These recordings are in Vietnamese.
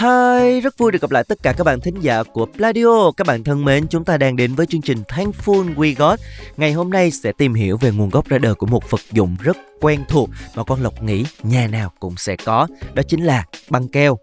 Hi, rất vui được gặp lại tất cả các bạn thính giả của Pladio. Các bạn thân mến, chúng ta đang đến với chương trình Thankful We Got. Ngày hôm nay sẽ tìm hiểu về nguồn gốc ra đời của một vật dụng rất quen thuộc mà con Lộc nghĩ nhà nào cũng sẽ có. Đó chính là băng keo.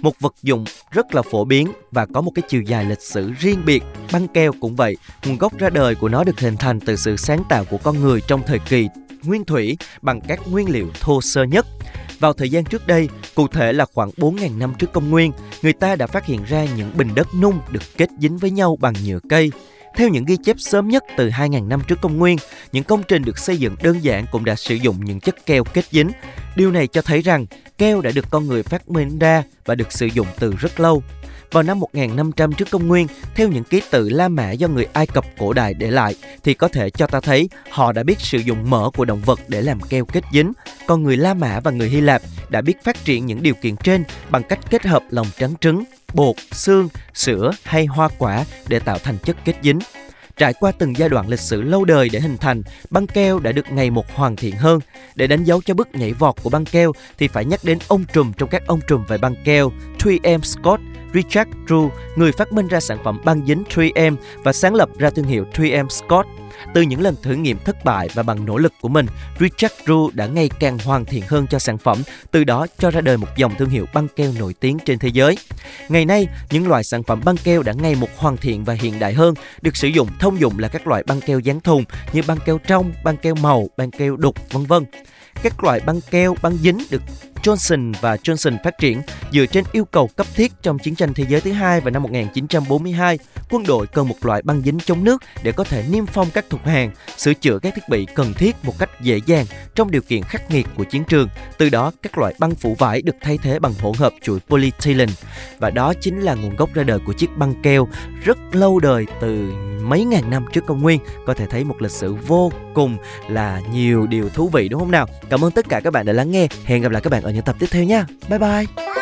Một vật dụng rất là phổ biến và có một cái chiều dài lịch sử riêng biệt. Băng keo cũng vậy, nguồn gốc ra đời của nó được hình thành từ sự sáng tạo của con người trong thời kỳ nguyên thủy bằng các nguyên liệu thô sơ nhất. Vào thời gian trước đây, cụ thể là khoảng 4.000 năm trước công nguyên, người ta đã phát hiện ra những bình đất nung được kết dính với nhau bằng nhựa cây. Theo những ghi chép sớm nhất từ 2.000 năm trước công nguyên, những công trình được xây dựng đơn giản cũng đã sử dụng những chất keo kết dính. Điều này cho thấy rằng keo đã được con người phát minh ra và được sử dụng từ rất lâu. Vào năm 1500 trước công nguyên, theo những ký tự La Mã do người Ai Cập cổ đại để lại, thì có thể cho ta thấy họ đã biết sử dụng mỡ của động vật để làm keo kết dính. Còn người La Mã và người Hy Lạp đã biết phát triển những điều kiện trên bằng cách kết hợp lòng trắng trứng, bột, xương, sữa hay hoa quả để tạo thành chất kết dính. Trải qua từng giai đoạn lịch sử lâu đời để hình thành, băng keo đã được ngày một hoàn thiện hơn. Để đánh dấu cho bước nhảy vọt của băng keo thì phải nhắc đến ông trùm trong các ông trùm về băng keo, 3M Scott, Richard Drew, người phát minh ra sản phẩm băng dính 3M và sáng lập ra thương hiệu 3M Scott. Từ những lần thử nghiệm thất bại và bằng nỗ lực của mình, Richard Drew đã ngày càng hoàn thiện hơn cho sản phẩm, từ đó cho ra đời một dòng thương hiệu băng keo nổi tiếng trên thế giới. Ngày nay, những loại sản phẩm băng keo đã ngày một hoàn thiện và hiện đại hơn, được sử dụng thông dụng là các loại băng keo dán thùng như băng keo trong, băng keo màu, băng keo đục, vân vân. Các loại băng keo, băng dính được Johnson và Johnson phát triển dựa trên yêu cầu cấp thiết trong chiến tranh thế giới thứ hai vào năm 1942. Quân đội cần một loại băng dính chống nước để có thể niêm phong các thùng hàng, sửa chữa các thiết bị cần thiết một cách dễ dàng trong điều kiện khắc nghiệt của chiến trường. Từ đó, các loại băng phủ vải được thay thế bằng hỗn hợp chuỗi polyethylene. Và đó chính là nguồn gốc ra đời của chiếc băng keo rất lâu đời từ mấy ngàn năm trước công nguyên. Có thể thấy một lịch sử vô cùng là nhiều điều thú vị, đúng không nào? Cảm ơn tất cả các bạn đã lắng nghe. Hẹn gặp lại các bạn ở những tập tiếp theo nha. Bye bye.